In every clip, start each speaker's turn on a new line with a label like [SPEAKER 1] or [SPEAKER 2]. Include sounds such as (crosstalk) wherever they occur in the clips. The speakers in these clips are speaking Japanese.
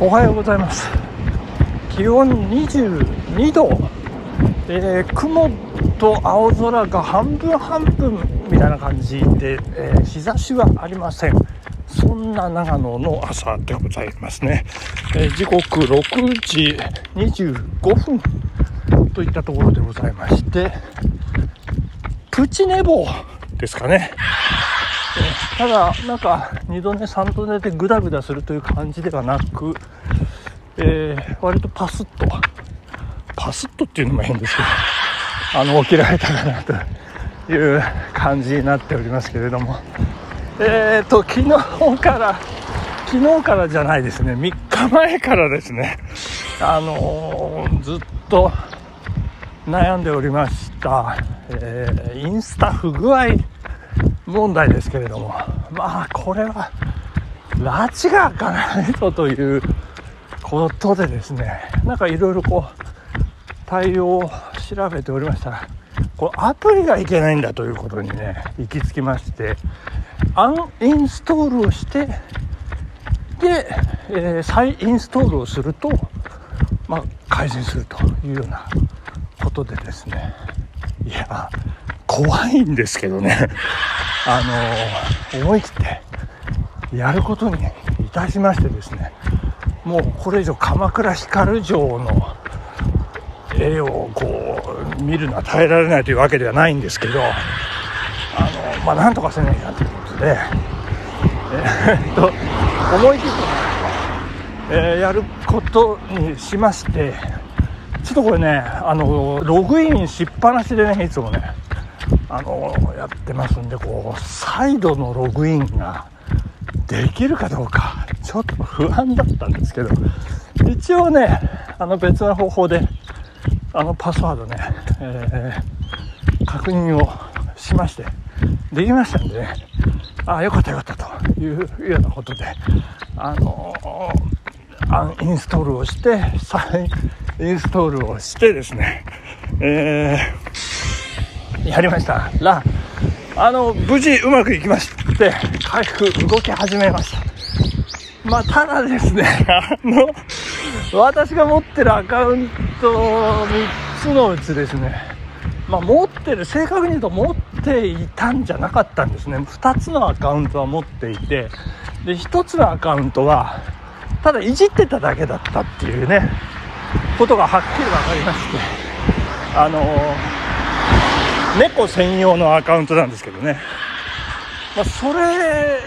[SPEAKER 1] おはようございます。気温22度、えー、雲と青空が半分半分みたいな感じで、えー、日差しはありません。そんな長野の朝でございますね、えー、時刻6時25分といったところでございましてプチ寝坊ですかね。ただなんか2度寝3度寝でグダグダするという感じではなく、えー、割とパスッと。パスッとっていうのも変ですけどあの起きられたかなという感じになっておりますけれども。えっ、ー、と昨日から昨日からじゃないですね。3日前からですね。あのー、ずっと悩んでおりました、えー、インスタ不具合問題ですけれども。まあこれは拉致が開かないぞということでですね。なんかいろいろこう対応を調べておりましたらこアプリがいけないんだということにね行き着きましてアンインストールをしてで、えー、再インストールをすると、まあ、改善するというようなことでですね。いや怖いんですけどね。あの思い切ってやることにいたしましてですね。もうこれ以上鎌倉光城の絵をこう見るのは耐えられないというわけではないんですけどあのまあなんとかせないかということでえー、っと思い切って、えー、やることにしましてちょっとこれねあのログインしっぱなしでねいつもねあのやってますんでこう再度のログインができるかどうかちょっと不安だったんですけど一応ねあの別の方法であのパスワードね、えー、確認をしましてできましたんでねああよかったよかったというようなことであのアンインストールをして再インストールをしてですねえーやりましたら、あの、無事うまくいきまして、回復動き始めました。まあ、ただですね、(laughs) あの、私が持ってるアカウント3つのうちですね、まあ、持ってる、正確に言うと持っていたんじゃなかったんですね。2つのアカウントは持っていて、で、1つのアカウントは、ただいじってただけだったっていうね、ことがはっきり分かりまして、あのー猫専用のアカウントなんですけどね、まあ、それ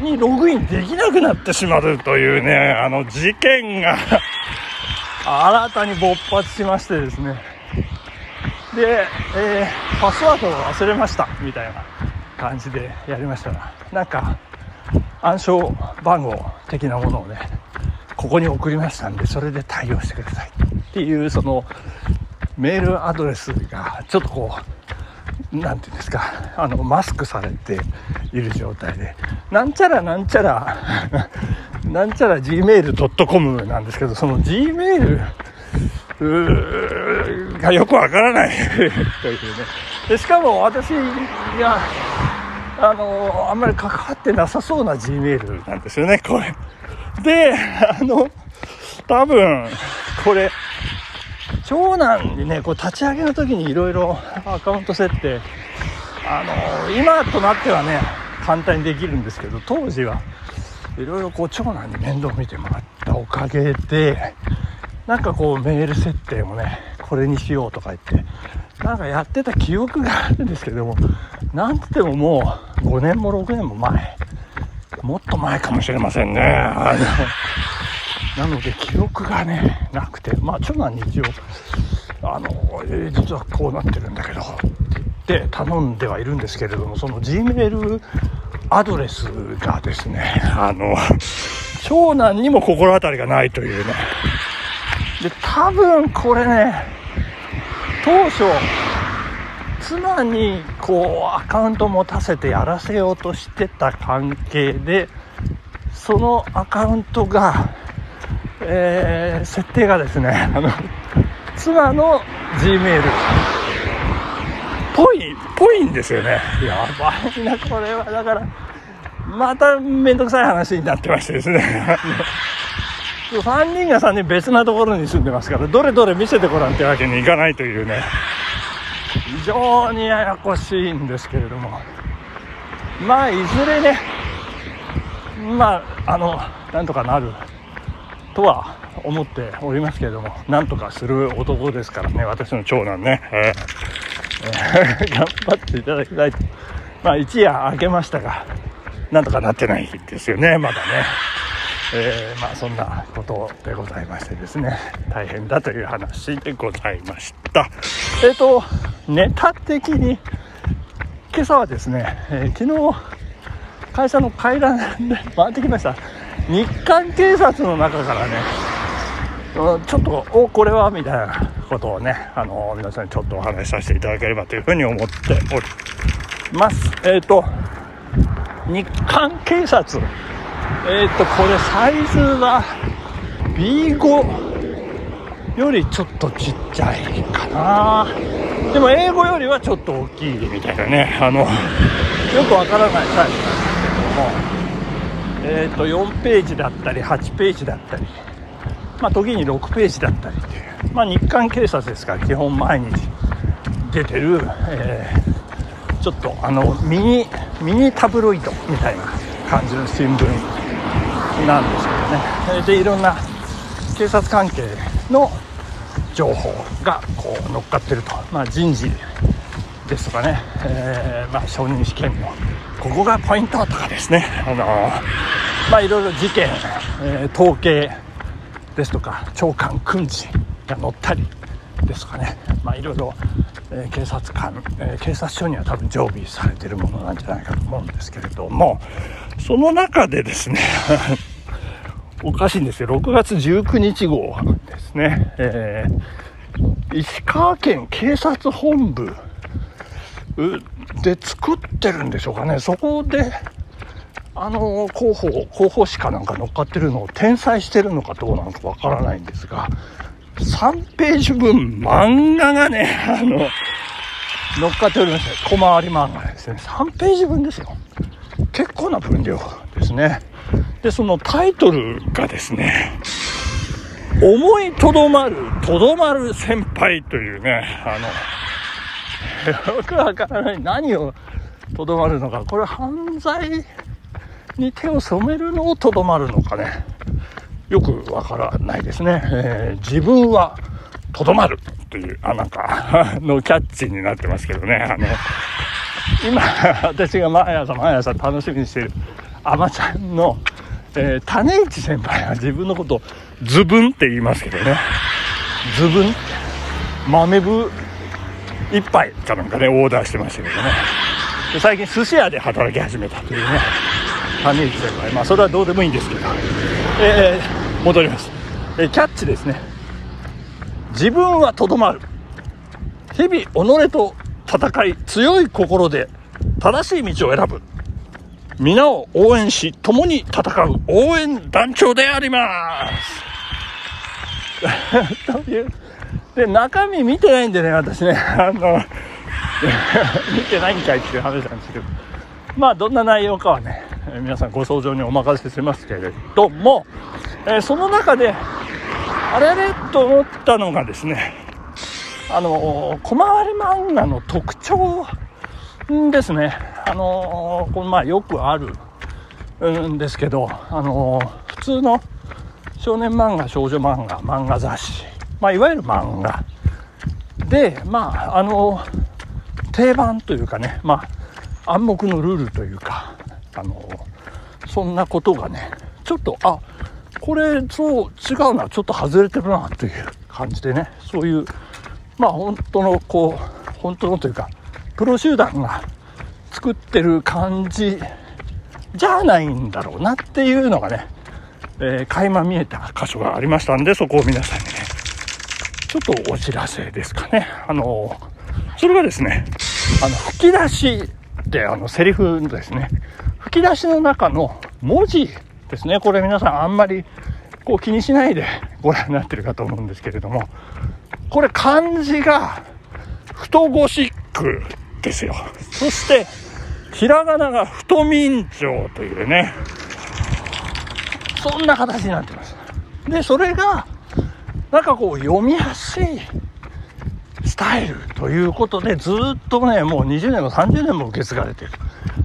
[SPEAKER 1] にログインできなくなってしまうというねあの事件が新たに勃発しましてですね。で、えー、パスワードを忘れましたみたいな感じでやりましたらなんか暗証番号的なものをねここに送りましたんでそれで対応してくださいっていうそのメールアドレスがちょっとこう何て言うんですかあのマスクされている状態でなんちゃらなんちゃら (laughs) なんちゃら gmail.com なんですけどその gmail がよくわからない (laughs) というね。でしかも私があのあんまり関わってなさそうな gmail なんですよねこれ。であの多分これ長男にね、こう立ち上げの時にいろいろアカウント設定、あのー、今となってはね、簡単にできるんですけど、当時はいろいろこう長男に面倒見てもらったおかげで、なんかこうメール設定もね、これにしようとか言って、なんかやってた記憶があるんですけども、なんつってももう5年も6年も前、もっと前かもしれませんね。なので記憶がねなくてまあ長男に一応あの、えー、実はこうなってるんだけどって言って頼んではいるんですけれどもその G メールアドレスがですねあの長男にも心当たりがないというね。で多分これね当初妻にこうアカウント持たせてやらせようとしてた関係でそのアカウントがえー、設定がですね、(laughs) あの、妻の Gmail、ぽい、ぽいんですよね。やばいな、これは。だから、まためんどくさい話になってましてですね。3人が3人別なところに住んでますからどれどれ見せてごらんってわけにいかないというね。非常にややこしいんですけれども。まあいずれねまああのなんとかなる。とは思っておりますけれどもなんとかする男ですからね私の長男ね、えーえー、(laughs) 頑張っていただきたいと。まあ一夜明けましたがなんとかなってないですよねまだね。えー、まあそんなことでございましてですね大変だという話でございました。えっ、ー、とネタ的に今朝はですね、えー、昨日会社の階段で回ってきました。日韓警察の中からねちょっとおこれはみたいなことをねあの皆さんにちょっとお話しさせていただければというふうに思っております。えっ、ー、と日韓警察。えっ、ー、とこれサイズは B5 よりちょっとちっちゃいかな。でも英語よりはちょっと大きいみたいなねあのよくわからないサイズなんですけども。え、ー、と4ページだったり8ページだったりまあ時に6ページだったりっていう。まあ日韓警察ですから基本毎日出てる、えー、ちょっとあのミニミニタブロイドみたいな感じの新聞なんですけどね。でいろんな警察関係の情報がこう乗っかってると、まあ、人事ですとかね、えー、まあ、承認試験のここがポイントとかですね、あの、まあ、いろいろ事件、えー、統計ですとか長官訓示が載ったりですとかね、まあ、いろいろ、え警察官、え警察署には多分常備されてるものなんじゃないかと思うんですけれどもその中でですね (laughs) おかしいんですよ。6月19日号ですね、えー、石川県警察本部で作ってるんでしょうかね。そこであの広報広報誌かなんか乗っかってるのを転載してるのかどうなのかわからないんですが3ページ分漫画がね (laughs) あの乗っかっておりまして小回り漫画ですね。3ページ分ですよ。結構な分量ですね。でそのタイトルがですね思いとどまるとどまる先輩というねあのよくわからない。何をとどまるのか。これ犯罪に手を染めるのをとどまるのかね。よくわからないですね、えー、自分はとどまるというあなんかのキャッチになってますけどね。あの今私が毎朝毎朝楽しみにしてるあまちゃんの、えー、種市先輩は自分のことをズブンって言いますけどね。ズブン。豆ぶ1杯かなんかねオーダーしてましたけどね。最近寿司屋で働き始めたというね3人生いまあそれはどうでもいいんですけど、えー、戻ります、えー、キャッチですね。自分はとどまる。日々己と戦い強い心で正しい道を選ぶ。皆を応援し共に戦う。応援団長であります。というで中身見てないんでね私ね。(laughs) あの見てないんかいっていう話なんですけど。まあどんな内容かはね皆さんご想像にお任せしますけれども、えー、その中であれあれと思ったのがですねあの小回り漫画の特徴ですね。あのこのまあよくあるんですけど、あの普通の少年漫画、少女漫画、漫画雑誌、まあ、いわゆる漫画。で、まあ、あの定番というかね、まあ、暗黙のルールというか、あのそんなことがね、ちょっと、あこれ、そう違うな、ちょっと外れてるなという感じでね、そういうまあ本当のこう本当のというかプロ集団が作ってる感じじゃないんだろうなっていうのがね、えー、垣間見えた箇所がありましたんでそこを皆さんに。ちょっとお知らせですかね。あのそれがですねあの吹き出しってあのセリフですね。吹き出しの中の文字ですね。これ皆さんあんまりこう気にしないでご覧になってるかと思うんですけれども。これ漢字が太ゴシックですよ。そして、ひらがなが太眠町というね、そんな形になってます。で、それが、なんかこう読みやすいスタイルということで、ずっとね、もう20年も30年も受け継がれてる。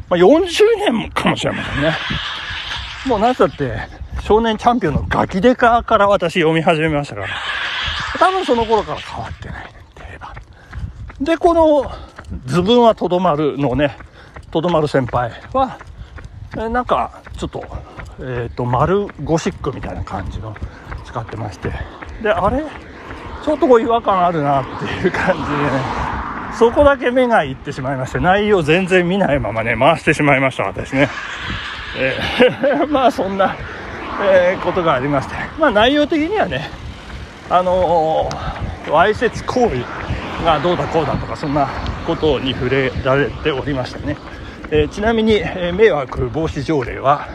[SPEAKER 1] まあ、40年もかもしれませんね。もう何だって、少年チャンピオンのガキデカから私読み始めましたから、多分その頃から変わってないねって言えば。で、この、図文はとどまるのね、とどまる先輩は、えなんか、ちょっと、えっ、ー、と、丸ゴシックみたいな感じの使ってまして、で、あれ？ちょっとこう違和感あるなっていう感じでね、そこだけ目がいってしまいまして、内容全然見ないままね、回してしまいました、私ね。えー (laughs) まあそんな、えー、ことがありまして、まあ内容的にはね、あの、わいせつ行為がどうだこうだとか、そんなことに触れられておりましたね。えー、ちなみに、え迷惑防止条例は、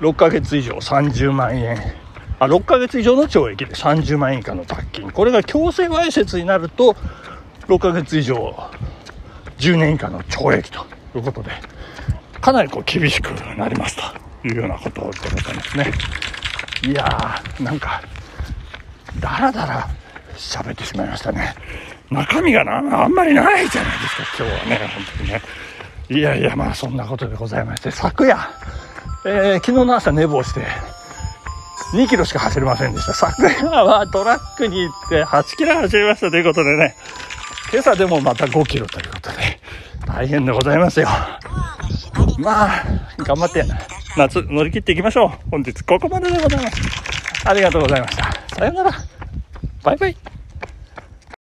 [SPEAKER 1] 6ヶ月以上30万円あ6ヶ月以上の懲役で30万円以下の罰金。これが強制わいせつになると6ヶ月以上10年以下の懲役ということでかなりこう厳しくなりますというようなことでございますね。いやーなんかだらだら喋ってしまいましたね。中身がなあんまりないじゃないですか今日はね本当にね。いやいやまあそんなことでございまして昨夜、えー、昨日の朝寝坊して2キロしか走れませんでした。昨夜はトラックに行って8キロ走りましたということでね、今朝でもまた5キロということで、大変でございますよ。まあ、頑張って夏乗り切っていきましょう。本日ここまででございます。ありがとうございました。さよなら。バイバイ。